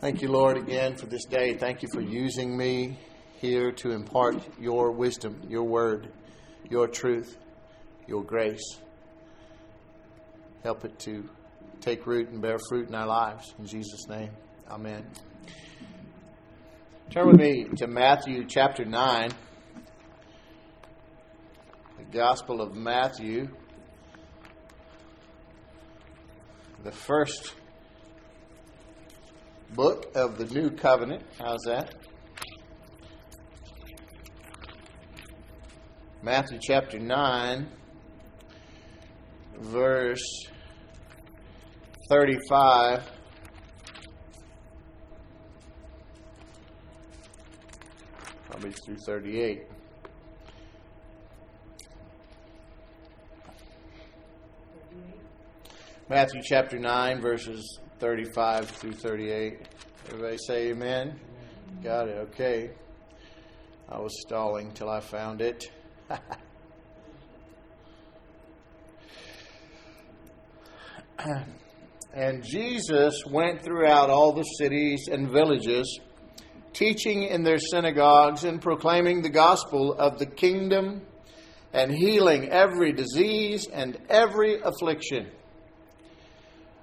Thank you, Lord, again for this day. Thank you for using me here to impart your wisdom, your word, your truth, your grace. Help it to take root and bear fruit in our lives. In Jesus' name, amen. Turn with me to Matthew chapter 9, the Gospel of Matthew, the first book of the New Covenant. How's that? Matthew chapter 9, verse 35. Probably through 38. Matthew chapter 9, verses 35 through 38. Everybody say amen. Got it. Okay. I was stalling till I found it. and Jesus went throughout all the cities and villages, teaching in their synagogues and proclaiming the gospel of the kingdom and healing every disease and every affliction.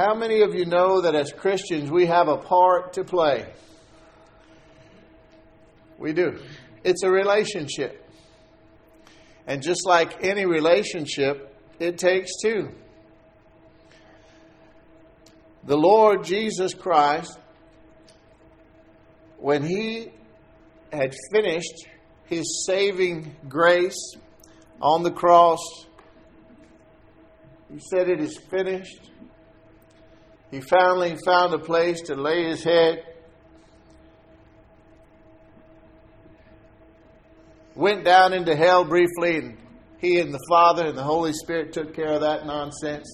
How many of you know that as Christians we have a part to play? We do. It's a relationship. And just like any relationship, it takes two. The Lord Jesus Christ, when He had finished His saving grace on the cross, He said, It is finished he finally found a place to lay his head. Went down into hell briefly, and he and the Father and the Holy Spirit took care of that nonsense.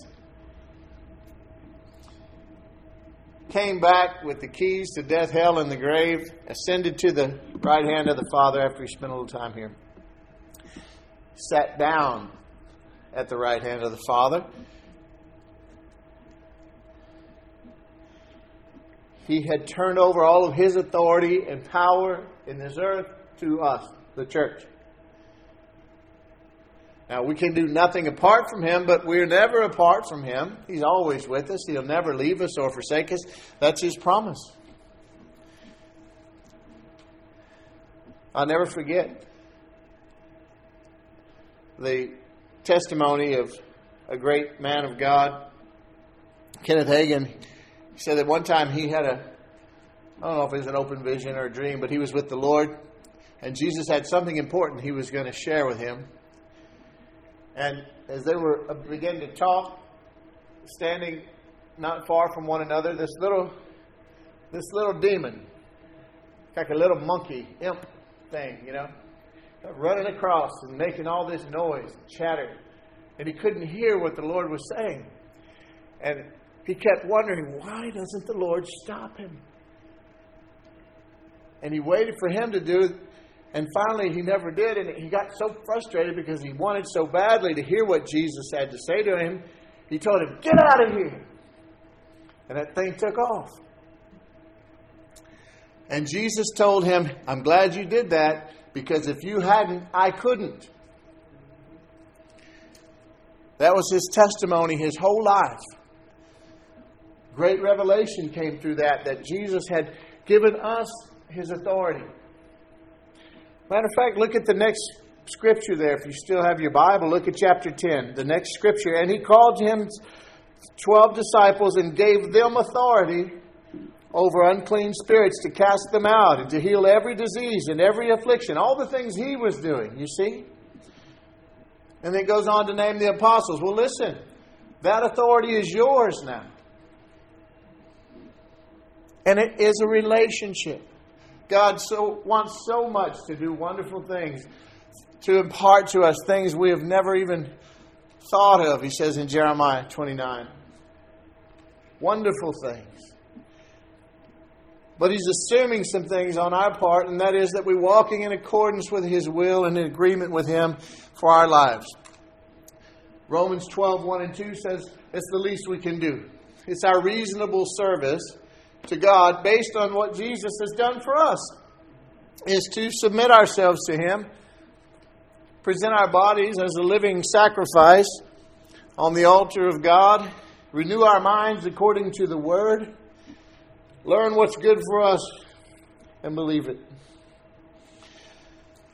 Came back with the keys to death, hell, and the grave, ascended to the right hand of the Father after he spent a little time here. Sat down at the right hand of the Father he had turned over all of his authority and power in this earth to us, the church. Now, we can do nothing apart from him, but we're never apart from him. He's always with us. He'll never leave us or forsake us. That's his promise. I'll never forget the testimony of a great man of God, Kenneth Hagin. He said that one time he had a, I don't know if it was an open vision or a dream, but he was with the Lord, and Jesus had something important he was going to share with him. And as they were uh, beginning to talk, standing not far from one another, this little, this little demon, like a little monkey imp thing, you know, running across and making all this noise, and chatter, and he couldn't hear what the Lord was saying. And he kept wondering, why doesn't the Lord stop him? And he waited for him to do it, and finally he never did. And he got so frustrated because he wanted so badly to hear what Jesus had to say to him. He told him, Get out of here. And that thing took off. And Jesus told him, I'm glad you did that because if you hadn't, I couldn't. That was his testimony his whole life. Great revelation came through that, that Jesus had given us his authority. Matter of fact, look at the next scripture there. If you still have your Bible, look at chapter 10, the next scripture. And he called him 12 disciples and gave them authority over unclean spirits to cast them out and to heal every disease and every affliction. All the things he was doing, you see? And then goes on to name the apostles. Well, listen, that authority is yours now. And it is a relationship. God so wants so much to do wonderful things, to impart to us things we have never even thought of, he says in Jeremiah 29. Wonderful things. But he's assuming some things on our part, and that is that we're walking in accordance with his will and in agreement with him for our lives. Romans 12, 1 and 2 says it's the least we can do. It's our reasonable service to God based on what Jesus has done for us, is to submit ourselves to him, present our bodies as a living sacrifice on the altar of God, renew our minds according to the Word Learn what's good for us and believe it.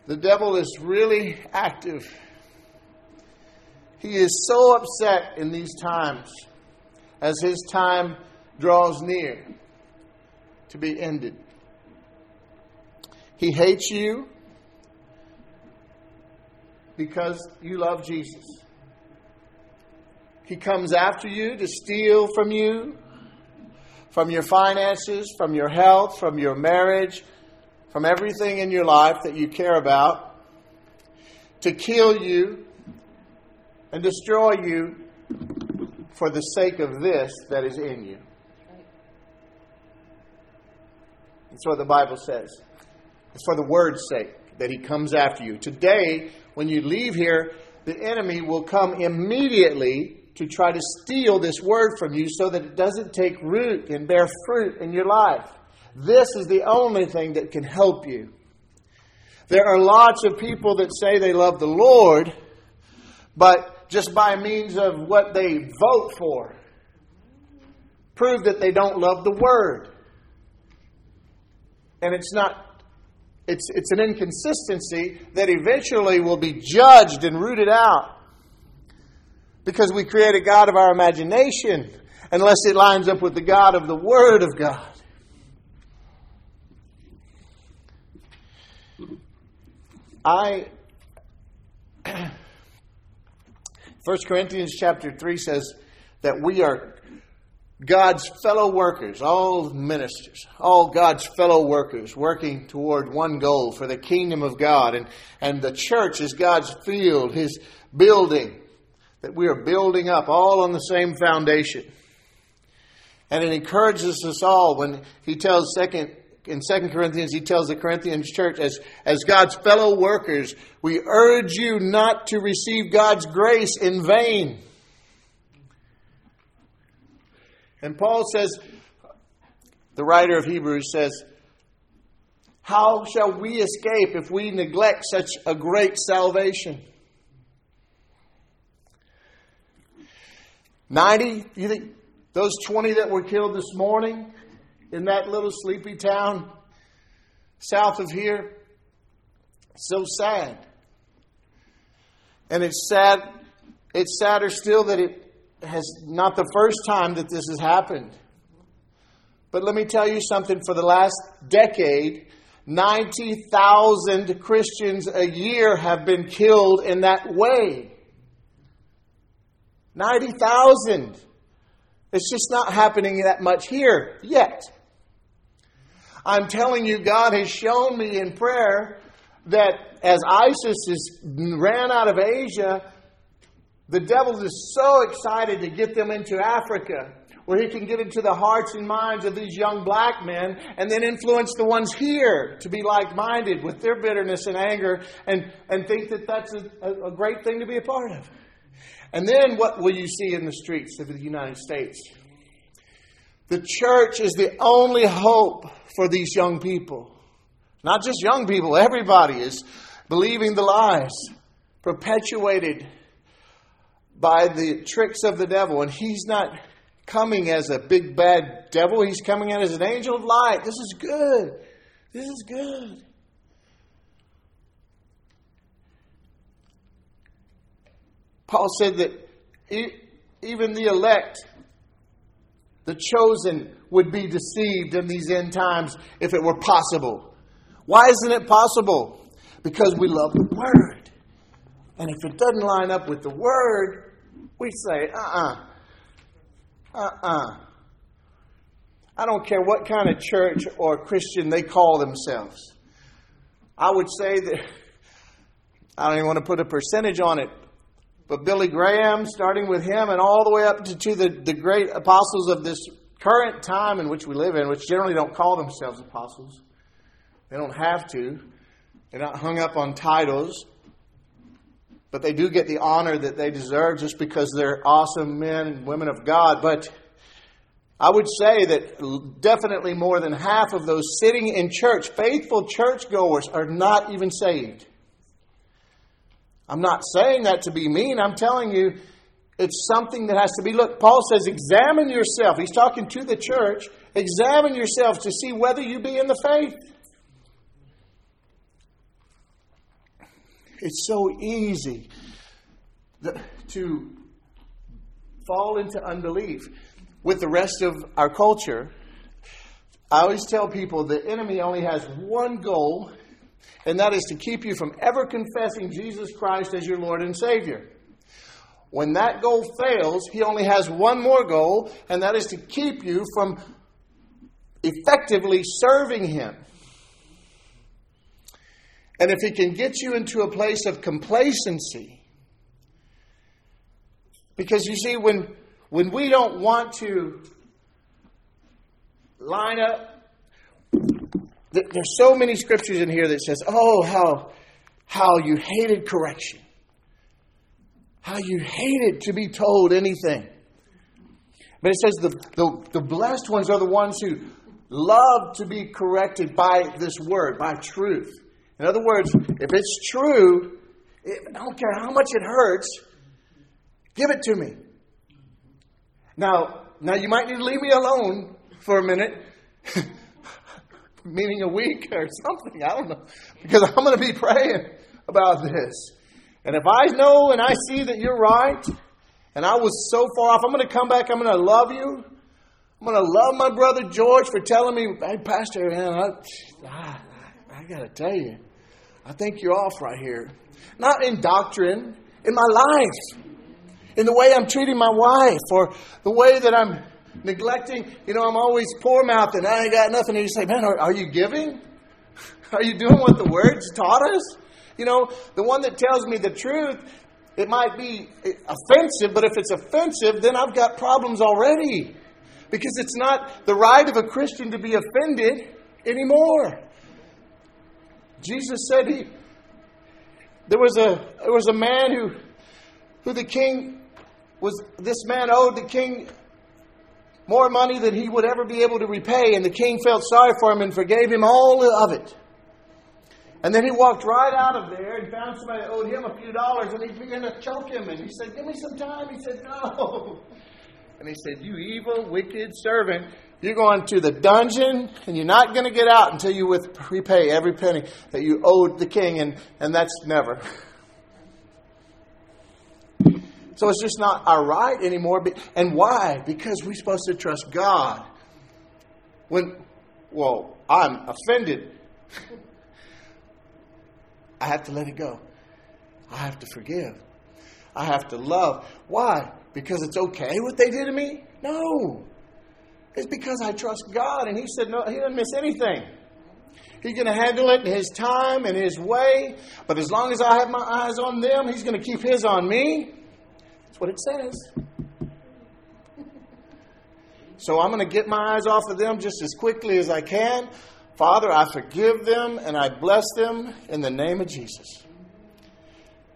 The devil is really active. He is so upset in these times as his time draws near to be ended. He hates you because you love Jesus. He comes after you to steal from you, from your finances, from your health, from your marriage, from everything in your life that you care about, to kill you and destroy you for the sake of this that is in you. That's what the Bible says. It's for the word's sake that he comes after you. Today, when you leave here, the enemy will come immediately to try to steal this word from you so that it doesn't take root and bear fruit in your life. This is the only thing that can help you. There are lots of people that say they love the Lord, but just by means of what they vote for, prove that they don't love the Word. And it's not, it's, it's an inconsistency that eventually will be judged and rooted out because we create a God of our imagination unless it lines up with the God of the Word of God. I 1 Corinthians chapter 3 says that we are God's fellow workers, all ministers, all God's fellow workers working toward one goal for the kingdom of God. And, and the church is God's field, His building that we are building up all on the same foundation. And it encourages us all when he tells second in 2 Corinthians, he tells the Corinthians church, as, as God's fellow workers, we urge you not to receive God's grace in vain. And Paul says, the writer of Hebrews says, How shall we escape if we neglect such a great salvation? 90, you think those 20 that were killed this morning in that little sleepy town south of here? So sad. And it's sad, it's sadder still that it has not the first time that this has happened. But let me tell you something for the last decade, 90,000 Christians a year have been killed in that way. 90,000. It's just not happening that much here yet. I'm telling you, God has shown me in prayer that as ISIS is, ran out of Asia, the devil is so excited to get them into Africa, where he can get into the hearts and minds of these young black men and then influence the ones here to be like minded with their bitterness and anger and, and think that that's a, a great thing to be a part of. And then what will you see in the streets of the United States? The church is the only hope for these young people. Not just young people, everybody is believing the lies perpetuated by the tricks of the devil. And he's not coming as a big bad devil, he's coming out as an angel of light. This is good. This is good. Paul said that even the elect, the chosen, would be deceived in these end times if it were possible. Why isn't it possible? Because we love the Word. And if it doesn't line up with the Word, we say, uh uh-uh. uh. I don't care what kind of church or Christian they call themselves. I would say that, I don't even want to put a percentage on it, but Billy Graham, starting with him and all the way up to, to the, the great apostles of this current time in which we live in, which generally don't call themselves apostles, they don't have to. They're not hung up on titles, but they do get the honor that they deserve just because they're awesome men and women of God. But I would say that definitely more than half of those sitting in church, faithful churchgoers, are not even saved. I'm not saying that to be mean. I'm telling you, it's something that has to be looked. Paul says, examine yourself. He's talking to the church. Examine yourself to see whether you be in the faith. It's so easy to fall into unbelief with the rest of our culture. I always tell people the enemy only has one goal, and that is to keep you from ever confessing Jesus Christ as your Lord and Savior. When that goal fails, he only has one more goal, and that is to keep you from effectively serving him. And if he can get you into a place of complacency, because you see, when, when we don't want to line up, there's so many scriptures in here that says, oh, how, how you hated correction. How you hated to be told anything. But it says the, the, the blessed ones are the ones who love to be corrected by this word, by truth. In other words, if it's true, I don't care how much it hurts, give it to me. Now, now you might need to leave me alone for a minute, meaning a week or something. I don't know, because I'm going to be praying about this. And if I know and I see that you're right, and I was so far off, I'm going to come back. I'm going to love you. I'm going to love my brother George for telling me, hey, Pastor, man, I, ah, I, got to tell you, I think you're off right here. Not in doctrine, in my life, in the way I'm treating my wife, or the way that I'm neglecting. You know, I'm always poor mouthed and I ain't got nothing. And you say, man, are, are you giving? Are you doing what the words taught us? You know, the one that tells me the truth, it might be offensive, but if it's offensive, then I've got problems already. Because it's not the right of a Christian to be offended anymore. Jesus said he there was a there was a man who who the king was this man owed the king more money than he would ever be able to repay, and the king felt sorry for him and forgave him all of it. And then he walked right out of there and found somebody that owed him a few dollars, and he began to choke him. And he said, Give me some time. He said, No. And he said, You evil, wicked servant. You're going to the dungeon and you're not going to get out until you with, repay every penny that you owed the king, and, and that's never. So it's just not our right anymore. And why? Because we're supposed to trust God. When, well, I'm offended, I have to let it go. I have to forgive. I have to love. Why? Because it's okay what they did to me? No. It's because I trust God. And He said, no, He doesn't miss anything. He's going to handle it in His time and His way. But as long as I have my eyes on them, He's going to keep His on me. That's what it says. So I'm going to get my eyes off of them just as quickly as I can. Father, I forgive them and I bless them in the name of Jesus.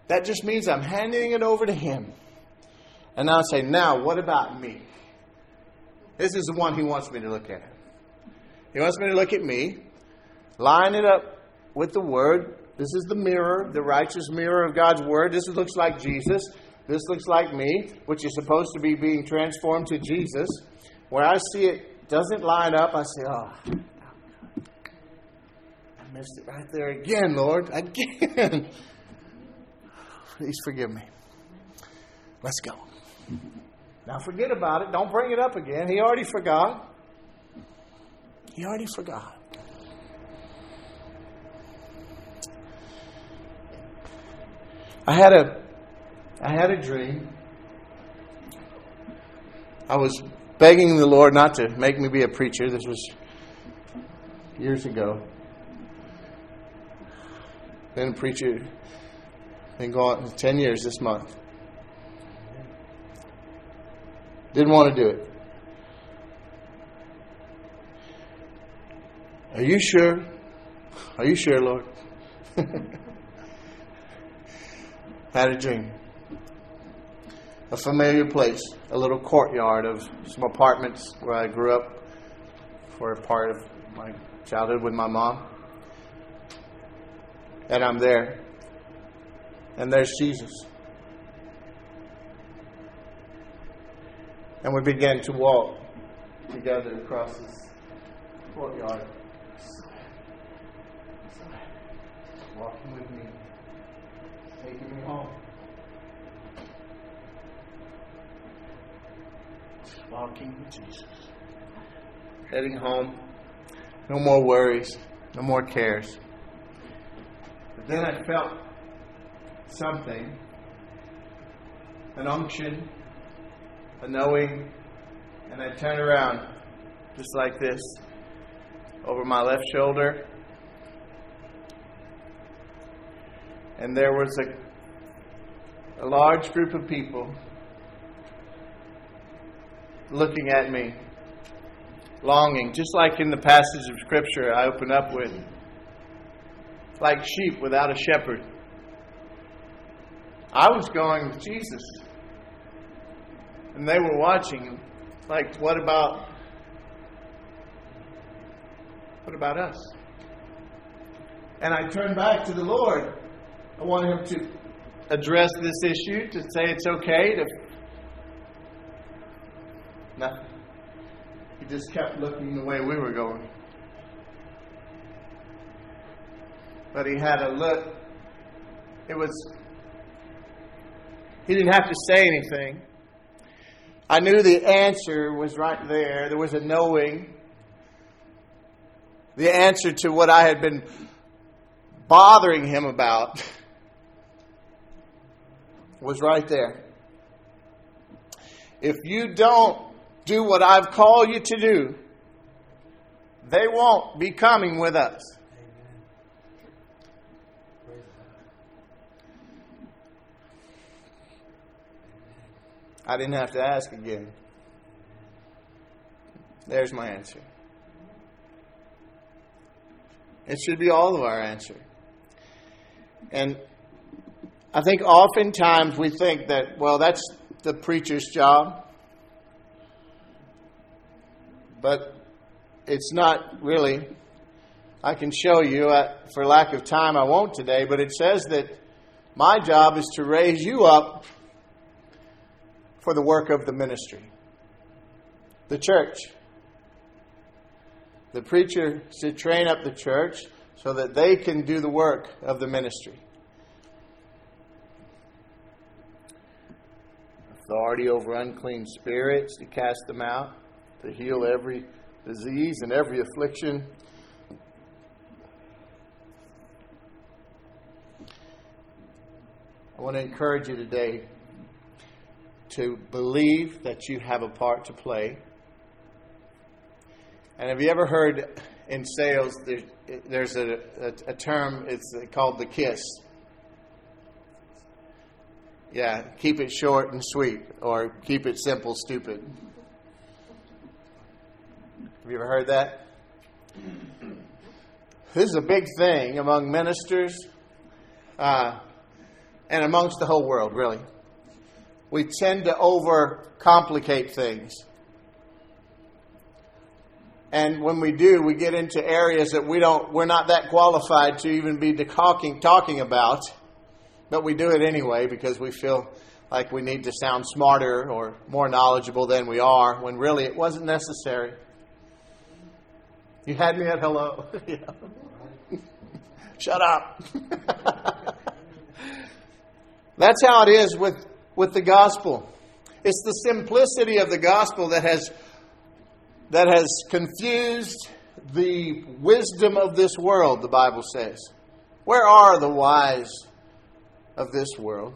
That just means I'm handing it over to Him. And I'll say, now, what about me? This is the one he wants me to look at. He wants me to look at me, line it up with the Word. This is the mirror, the righteous mirror of God's Word. This looks like Jesus. This looks like me, which is supposed to be being transformed to Jesus. Where I see it doesn't line up, I say, oh, I missed it right there again, Lord. Again. Please forgive me. Let's go. Now forget about it. Don't bring it up again. He already forgot. He already forgot. I had a I had a dream. I was begging the Lord not to make me be a preacher. This was years ago. Been a preacher, been going 10 years this month. Didn't want to do it. Are you sure? Are you sure, Lord? Had a dream. A familiar place, a little courtyard of some apartments where I grew up for a part of my childhood with my mom. And I'm there. And there's Jesus. And we began to walk together across this courtyard. Walking with me, taking me home. Walking with Jesus. Heading home. No more worries, no more cares. But then I felt something an unction, a knowing, and I turned around just like this over my left shoulder. And there was a, a large group of people looking at me, longing, just like in the passage of Scripture I open up with, like sheep without a shepherd. I was going with Jesus. And they were watching, like, what about what about us? And I turned back to the Lord. I wanted him to address this issue, to say it's okay to nothing. He just kept looking the way we were going. But he had a look. It was he didn't have to say anything. I knew the answer was right there. There was a knowing. The answer to what I had been bothering him about was right there. If you don't do what I've called you to do, they won't be coming with us. I didn't have to ask again. There's my answer. It should be all of our answer. And I think oftentimes we think that, well, that's the preacher's job. But it's not really. I can show you, uh, for lack of time, I won't today, but it says that my job is to raise you up for the work of the ministry. The church. The preacher should train up the church so that they can do the work of the ministry. Authority over unclean spirits to cast them out, to heal every disease and every affliction. I want to encourage you today to believe that you have a part to play. And have you ever heard in sales there's, a, a, a term, it's called the KISS? Yeah, keep it short and sweet, or keep it simple, stupid. Have you ever heard that? This is a big thing among ministers uh, and amongst the whole world, really we tend to overcomplicate things. And when we do, we get into areas that we don't, we're not that qualified to even be talking, talking about, but we do it anyway because we feel like we need to sound smarter or more knowledgeable than we are, when really it wasn't necessary. You had me at hello. Shut up. That's how it is with with the gospel. It's the simplicity of the gospel that has, that has confused the wisdom of this world, the Bible says. Where are the wise of this world?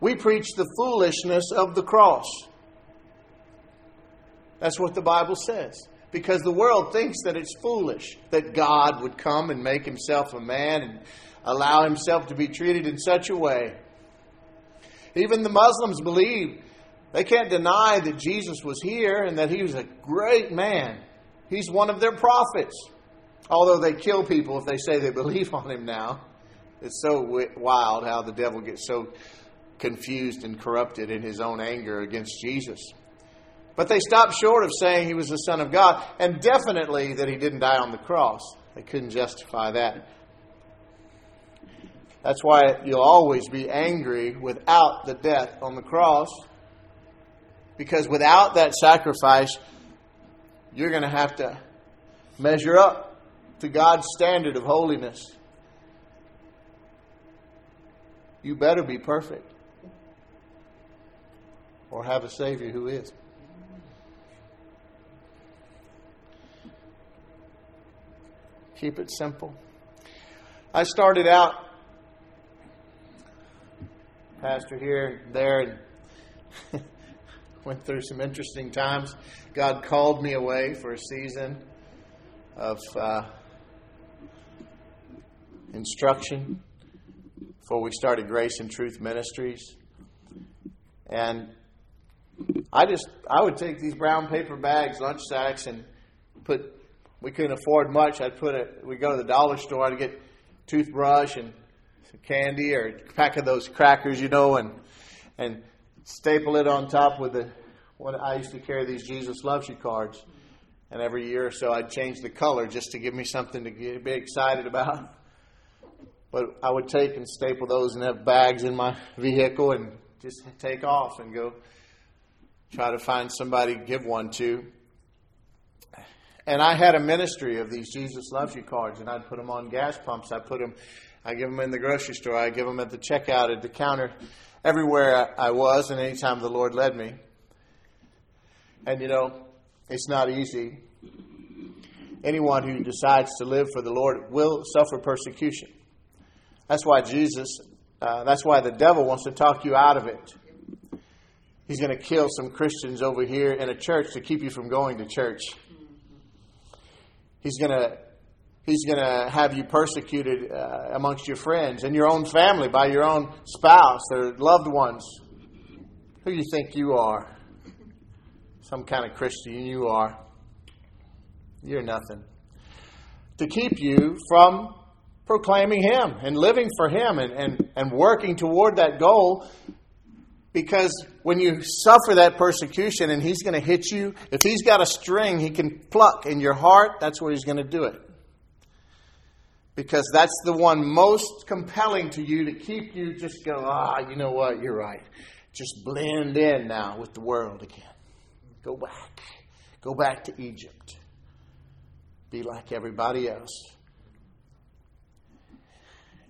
We preach the foolishness of the cross. That's what the Bible says. Because the world thinks that it's foolish that God would come and make himself a man and allow himself to be treated in such a way. Even the Muslims believe they can't deny that Jesus was here and that he was a great man. He's one of their prophets. Although they kill people if they say they believe on him now. It's so wild how the devil gets so confused and corrupted in his own anger against Jesus. But they stopped short of saying he was the Son of God, and definitely that he didn't die on the cross. They couldn't justify that. That's why you'll always be angry without the death on the cross. Because without that sacrifice, you're going to have to measure up to God's standard of holiness. You better be perfect or have a Savior who is. Keep it simple. I started out pastor here there and went through some interesting times. God called me away for a season of uh, instruction before we started Grace and Truth Ministries. And I just I would take these brown paper bags, lunch sacks, and put. We couldn't afford much. I'd put it. We go to the dollar store. I'd get toothbrush and some candy or a pack of those crackers, you know, and and staple it on top with the. What I used to carry these Jesus loves you cards, and every year or so I'd change the color just to give me something to get, be excited about. But I would take and staple those and have bags in my vehicle and just take off and go try to find somebody to give one to. And I had a ministry of these Jesus loves you cards, and I'd put them on gas pumps. I put them, I give them in the grocery store. I give them at the checkout, at the counter, everywhere I was, and anytime the Lord led me. And you know, it's not easy. Anyone who decides to live for the Lord will suffer persecution. That's why Jesus, uh, that's why the devil wants to talk you out of it. He's going to kill some Christians over here in a church to keep you from going to church. He's going to He's going to have you persecuted uh, amongst your friends and your own family by your own spouse, or loved ones. Who do you think you are? Some kind of Christian you are. You're nothing. To keep you from proclaiming Him and living for Him and, and, and working toward that goal because when you suffer that persecution and he's going to hit you, if he's got a string he can pluck in your heart, that's where he's going to do it. Because that's the one most compelling to you to keep you just go, ah, you know what, you're right. Just blend in now with the world again. Go back. Go back to Egypt. Be like everybody else.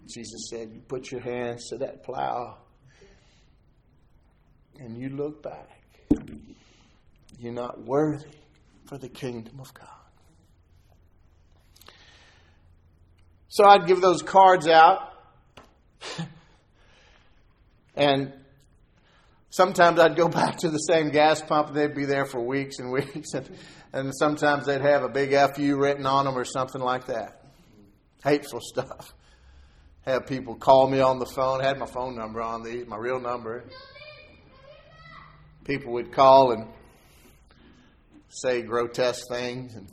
Jesus said, You put your hands to that plow and you look back, you're not worthy for the kingdom of God. So I'd give those cards out. and sometimes I'd go back to the same gas pump and they'd be there for weeks and weeks. And, and sometimes they'd have a big FU written on them or something like that. Hateful stuff. Have people call me on the phone, had my phone number on these, my real number people would call and say grotesque things. And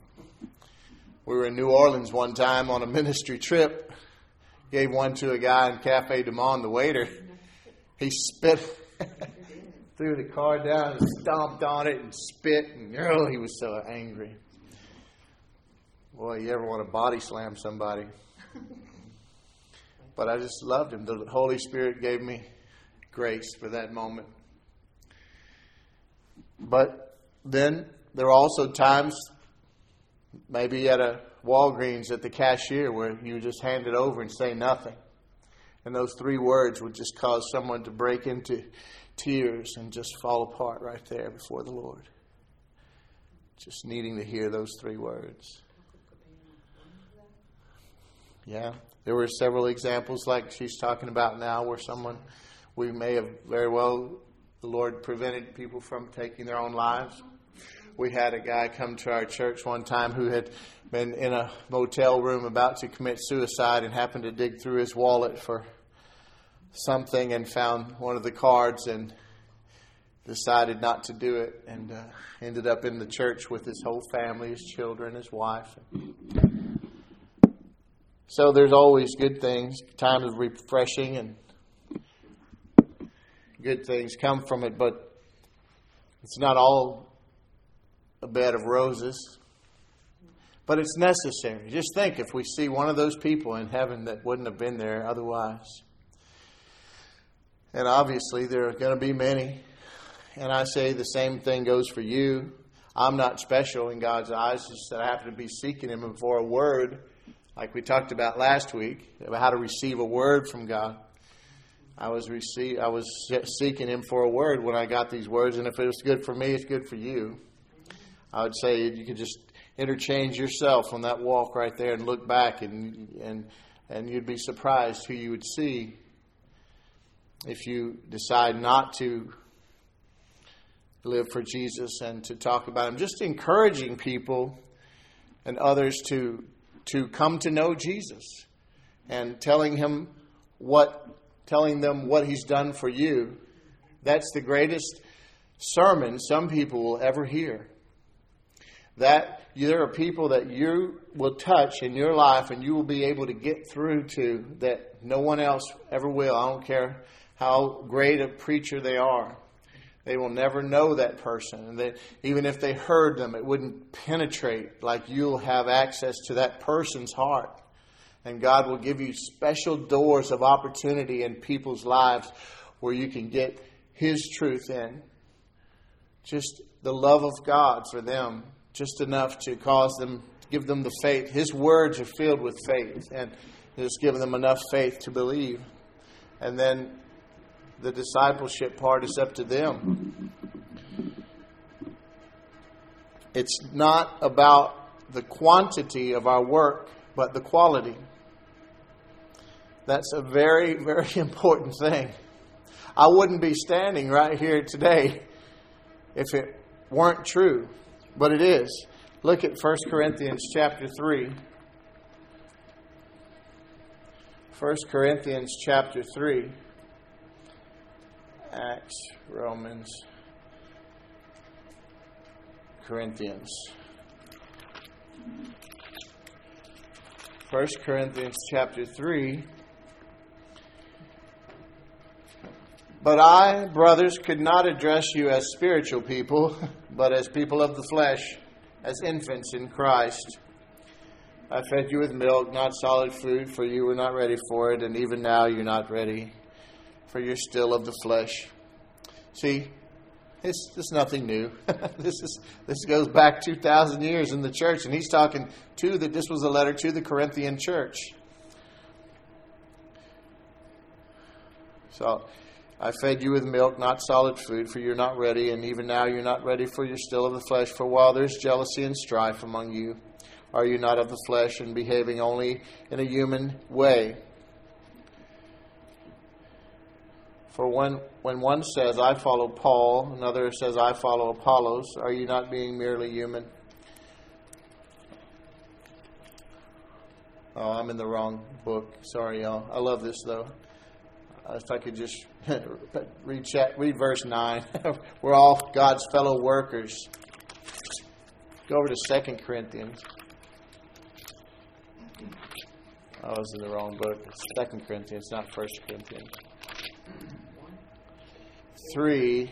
we were in New Orleans one time on a ministry trip. Gave one to a guy in Cafe Du Monde, the waiter. He spit, threw the card down and stomped on it and spit, and oh, he was so angry. Boy, you ever want to body slam somebody? But I just loved him. The Holy Spirit gave me grace for that moment. But then there are also times, maybe at a Walgreens at the cashier, where you just hand it over and say nothing. And those three words would just cause someone to break into tears and just fall apart right there before the Lord. Just needing to hear those three words. Yeah, there were several examples like she's talking about now where someone we may have very well the Lord prevented people from taking their own lives. We had a guy come to our church one time who had been in a motel room about to commit suicide and happened to dig through his wallet for something and found one of the cards and decided not to do it and uh, ended up in the church with his whole family, his children, his wife. So there's always good things, times of refreshing and good things come from it, but it's not all a bed of roses. But it's necessary. Just think if we see one of those people in heaven that wouldn't have been there otherwise. And obviously, there are going to be many. And I say the same thing goes for you. I'm not special in God's eyes, just that I happen to be seeking Him for a word, like we talked about last week, about how to receive a word from God. I was receive, I was seeking Him for a word when I got these words, and if it was good for me, it's good for you. I would say you could just interchange yourself on that walk right there and look back, and and and you'd be surprised who you would see if you decide not to live for Jesus and to talk about Him. Just encouraging people and others to to come to know Jesus and telling him what telling them what he's done for you. That's the greatest sermon some people will ever hear. That there are people that you will touch in your life and you will be able to get through to that no one else ever will. I don't care how great a preacher they are. They will never know that person. And that even if they heard them, it wouldn't penetrate like you'll have access to that person's heart. And God will give you special doors of opportunity in people's lives where you can get His truth in. Just the love of God for them, just enough to cause them, give them the faith. His words are filled with faith, and just give them enough faith to believe. And then the discipleship part is up to them. It's not about the quantity of our work, but the quality. That's a very, very important thing. I wouldn't be standing right here today if it weren't true, but it is. Look at 1 Corinthians chapter 3. 1 Corinthians chapter 3. Acts, Romans, Corinthians. 1 Corinthians chapter 3 But I, brothers, could not address you as spiritual people, but as people of the flesh, as infants in Christ. I fed you with milk, not solid food, for you were not ready for it, and even now you're not ready, for you're still of the flesh. See, this, this is nothing new. this is this goes back two thousand years in the church, and he's talking to that. This was a letter to the Corinthian church. So I fed you with milk, not solid food, for you're not ready, and even now you're not ready, for you're still of the flesh. For while there's jealousy and strife among you, are you not of the flesh and behaving only in a human way? For when, when one says, I follow Paul, another says, I follow Apollos, are you not being merely human? Oh, I'm in the wrong book. Sorry, y'all. I love this, though. If I could just read, read verse 9. We're all God's fellow workers. Go over to 2 Corinthians. I was in the wrong book. 2 Corinthians, not 1 Corinthians. 3.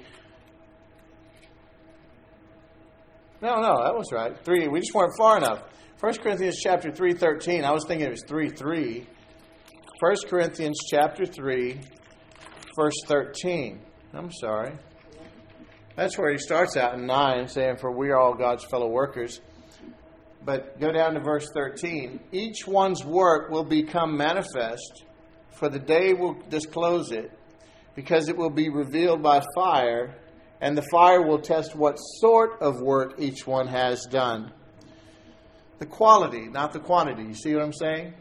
No, no, that was right. 3. We just weren't far enough. 1 Corinthians chapter 3, 13. I was thinking it was 3, 3. 1 Corinthians chapter 3, verse 13. I'm sorry. That's where he starts out in 9, saying, For we are all God's fellow workers. But go down to verse 13. Each one's work will become manifest, for the day will disclose it, because it will be revealed by fire, and the fire will test what sort of work each one has done. The quality, not the quantity. You see what I'm saying?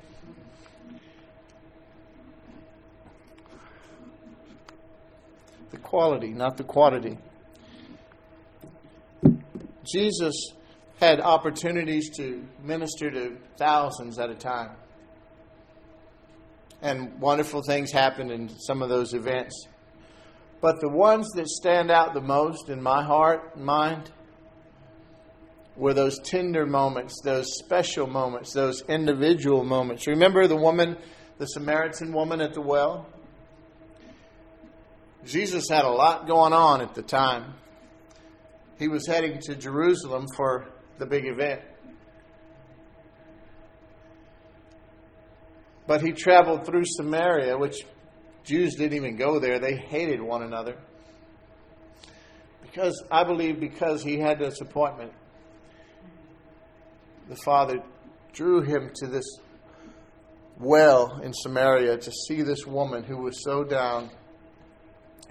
The quality, not the quantity. Jesus had opportunities to minister to thousands at a time. And wonderful things happened in some of those events. But the ones that stand out the most in my heart and mind were those tender moments, those special moments, those individual moments. Remember the woman, the Samaritan woman at the well? Jesus had a lot going on at the time. He was heading to Jerusalem for the big event. But he traveled through Samaria, which Jews didn't even go there. They hated one another. Because I believe because he had this appointment, the Father drew him to this well in Samaria to see this woman who was so down.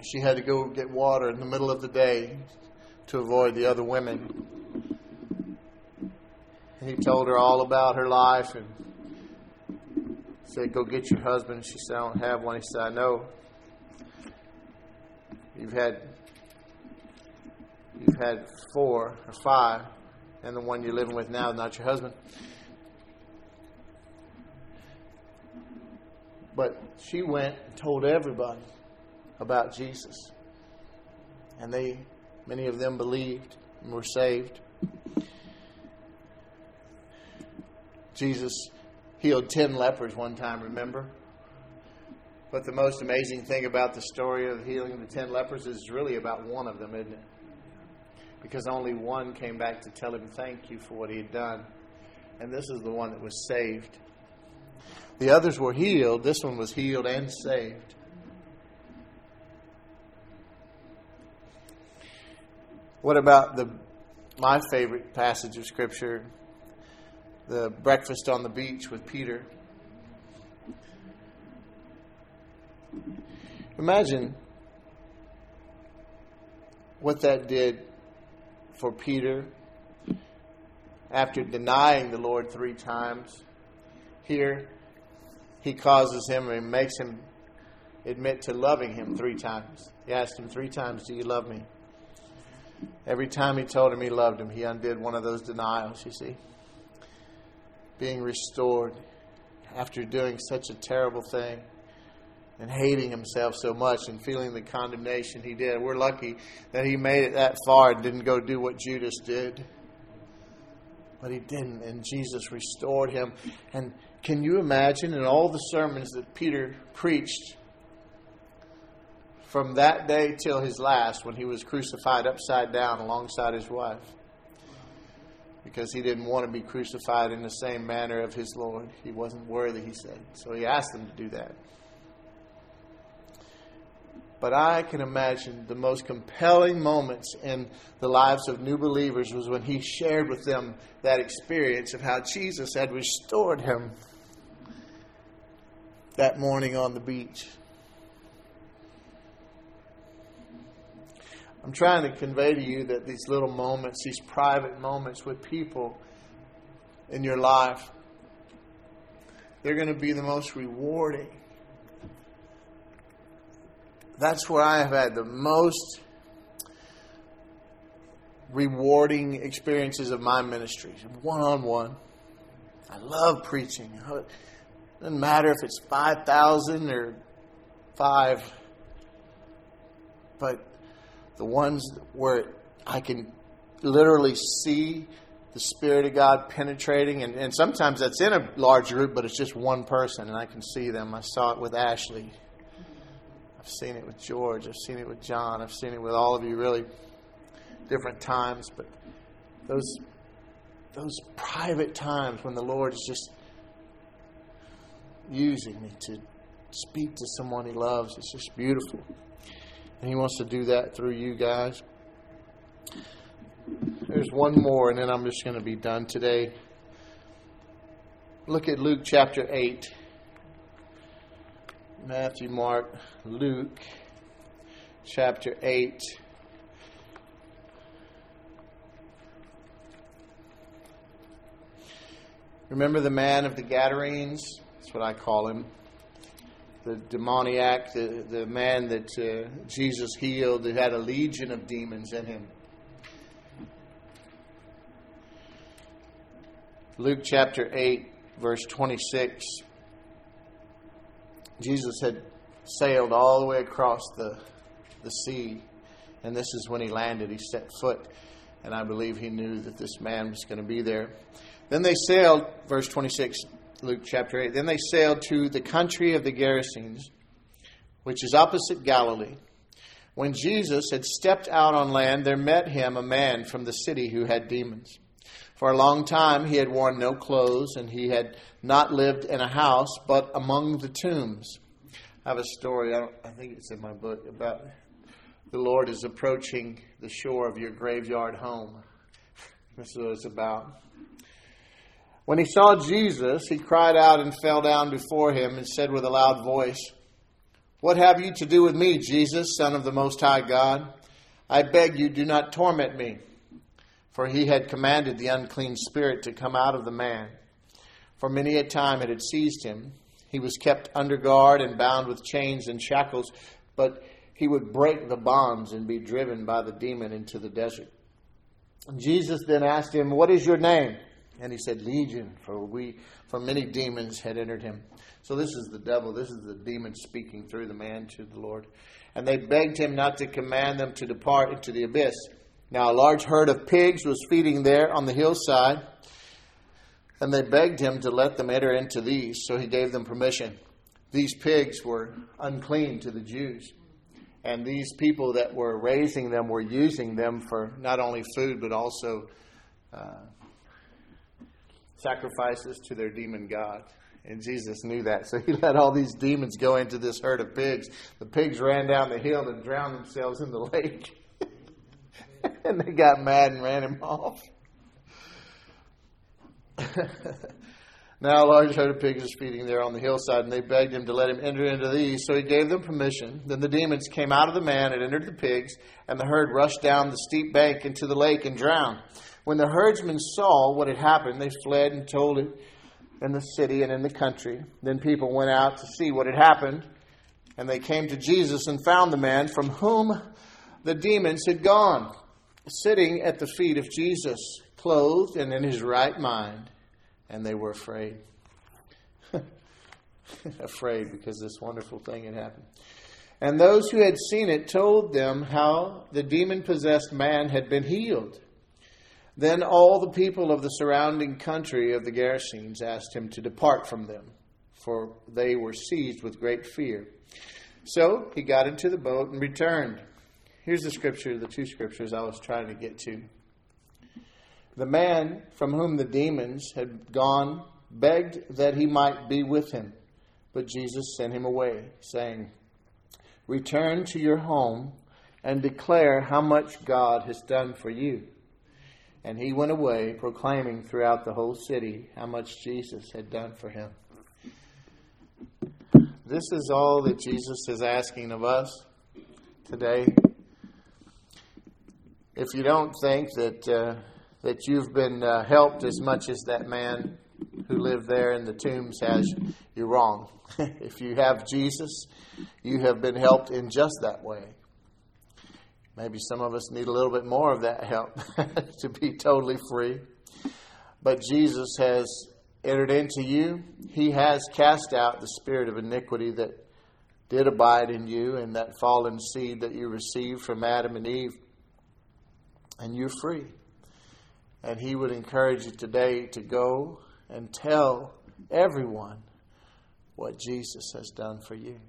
She had to go get water in the middle of the day to avoid the other women. he told her all about her life and said, Go get your husband. She said, I don't have one. He said, I know. You've had you've had four or five, and the one you're living with now is not your husband. But she went and told everybody about Jesus. And they many of them believed and were saved. Jesus healed 10 lepers one time, remember? But the most amazing thing about the story of healing the 10 lepers is really about one of them, isn't it? Because only one came back to tell him thank you for what he had done. And this is the one that was saved. The others were healed. This one was healed and saved. What about the my favorite passage of scripture, the breakfast on the beach with Peter. Imagine what that did for Peter after denying the Lord three times. Here, he causes him and makes him admit to loving him three times. He asked him three times, Do you love me? Every time he told him he loved him, he undid one of those denials, you see being restored after doing such a terrible thing and hating himself so much and feeling the condemnation he did. We're lucky that he made it that far and didn't go do what Judas did. But he didn't, and Jesus restored him. And can you imagine in all the sermons that Peter preached from that day till his last when he was crucified upside down alongside his wife? because he didn't want to be crucified in the same manner of his Lord. He wasn't worthy, he said. So he asked them to do that. But I can imagine the most compelling moments in the lives of new believers was when he shared with them that experience of how Jesus had restored him that morning on the beach. I'm trying to convey to you that these little moments, these private moments with people in your life, they're going to be the most rewarding. That's where I have had the most rewarding experiences of my ministry, one on one. I love preaching. It doesn't matter if it's 5,000 or 5, but the ones where I can literally see the Spirit of God penetrating, and, and sometimes that's in a large group, but it's just one person, and I can see them. I saw it with Ashley. I've seen it with George. I've seen it with John. I've seen it with all of you, really, different times. But those those private times when the Lord is just using me to speak to someone He loves, it's just beautiful. And He wants to do that through you guys. There's one more, and then I'm just going to be done today. Look at Luke chapter 8. Matthew, Mark, Luke chapter 8. Remember the man of the Gadarenes? That's what I call him the demoniac, the, the man that uh, Jesus healed, that had a legion of demons in him. Luke chapter 8, verse 26. Jesus had sailed all the way across the, the sea, and this is when he landed. He set foot, and I believe he knew that this man was going to be there. Then they sailed, verse 26, Luke chapter 8. Then they sailed to the country of the Gerasenes, which is opposite Galilee. When Jesus had stepped out on land, there met him a man from the city who had demons. For a long time he had worn no clothes, and he had not lived in a house, but among the tombs. I have a story, I, I think it's in my book, about the Lord is approaching the shore of your graveyard home. This is what it's about. When he saw Jesus, he cried out and fell down before him and said with a loud voice, What have you to do with me, Jesus, Son of the Most High God? I beg you, do not torment me. For he had commanded the unclean spirit to come out of the man. For many a time it had seized him. He was kept under guard and bound with chains and shackles, but he would break the bonds and be driven by the demon into the desert. Jesus then asked him, What is your name? And he said, Legion, for we for many demons had entered him. So this is the devil, this is the demon speaking through the man to the Lord. And they begged him not to command them to depart into the abyss. Now a large herd of pigs was feeding there on the hillside, and they begged him to let them enter into these, so he gave them permission. These pigs were unclean to the Jews. And these people that were raising them were using them for not only food, but also uh, sacrifices to their demon god. And Jesus knew that, so he let all these demons go into this herd of pigs. The pigs ran down the hill and drowned themselves in the lake. and they got mad and ran him off. now a large herd of pigs was feeding there on the hillside, and they begged him to let him enter into these. So he gave them permission. Then the demons came out of the man and entered the pigs, and the herd rushed down the steep bank into the lake and drowned. When the herdsmen saw what had happened, they fled and told it in the city and in the country. Then people went out to see what had happened, and they came to Jesus and found the man from whom the demons had gone, sitting at the feet of Jesus, clothed and in his right mind. And they were afraid. afraid because this wonderful thing had happened. And those who had seen it told them how the demon possessed man had been healed. Then all the people of the surrounding country of the Gerasenes asked him to depart from them, for they were seized with great fear. So he got into the boat and returned. Here's the scripture, the two scriptures I was trying to get to. The man from whom the demons had gone begged that he might be with him, but Jesus sent him away, saying, Return to your home and declare how much God has done for you. And he went away, proclaiming throughout the whole city how much Jesus had done for him. This is all that Jesus is asking of us today. If you don't think that uh, that you've been uh, helped as much as that man who lived there in the tombs has, you're wrong. if you have Jesus, you have been helped in just that way. Maybe some of us need a little bit more of that help to be totally free. But Jesus has entered into you. He has cast out the spirit of iniquity that did abide in you and that fallen seed that you received from Adam and Eve. And you're free. And He would encourage you today to go and tell everyone what Jesus has done for you.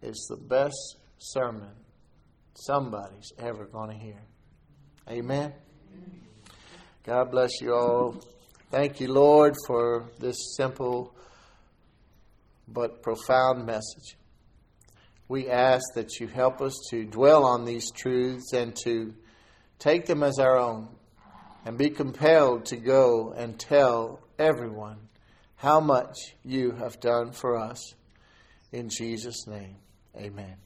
It's the best sermon somebody's ever going to hear. Amen. God bless you all. Thank you, Lord, for this simple but profound message. We ask that you help us to dwell on these truths and to take them as our own and be compelled to go and tell everyone how much you have done for us. In Jesus' name, amen.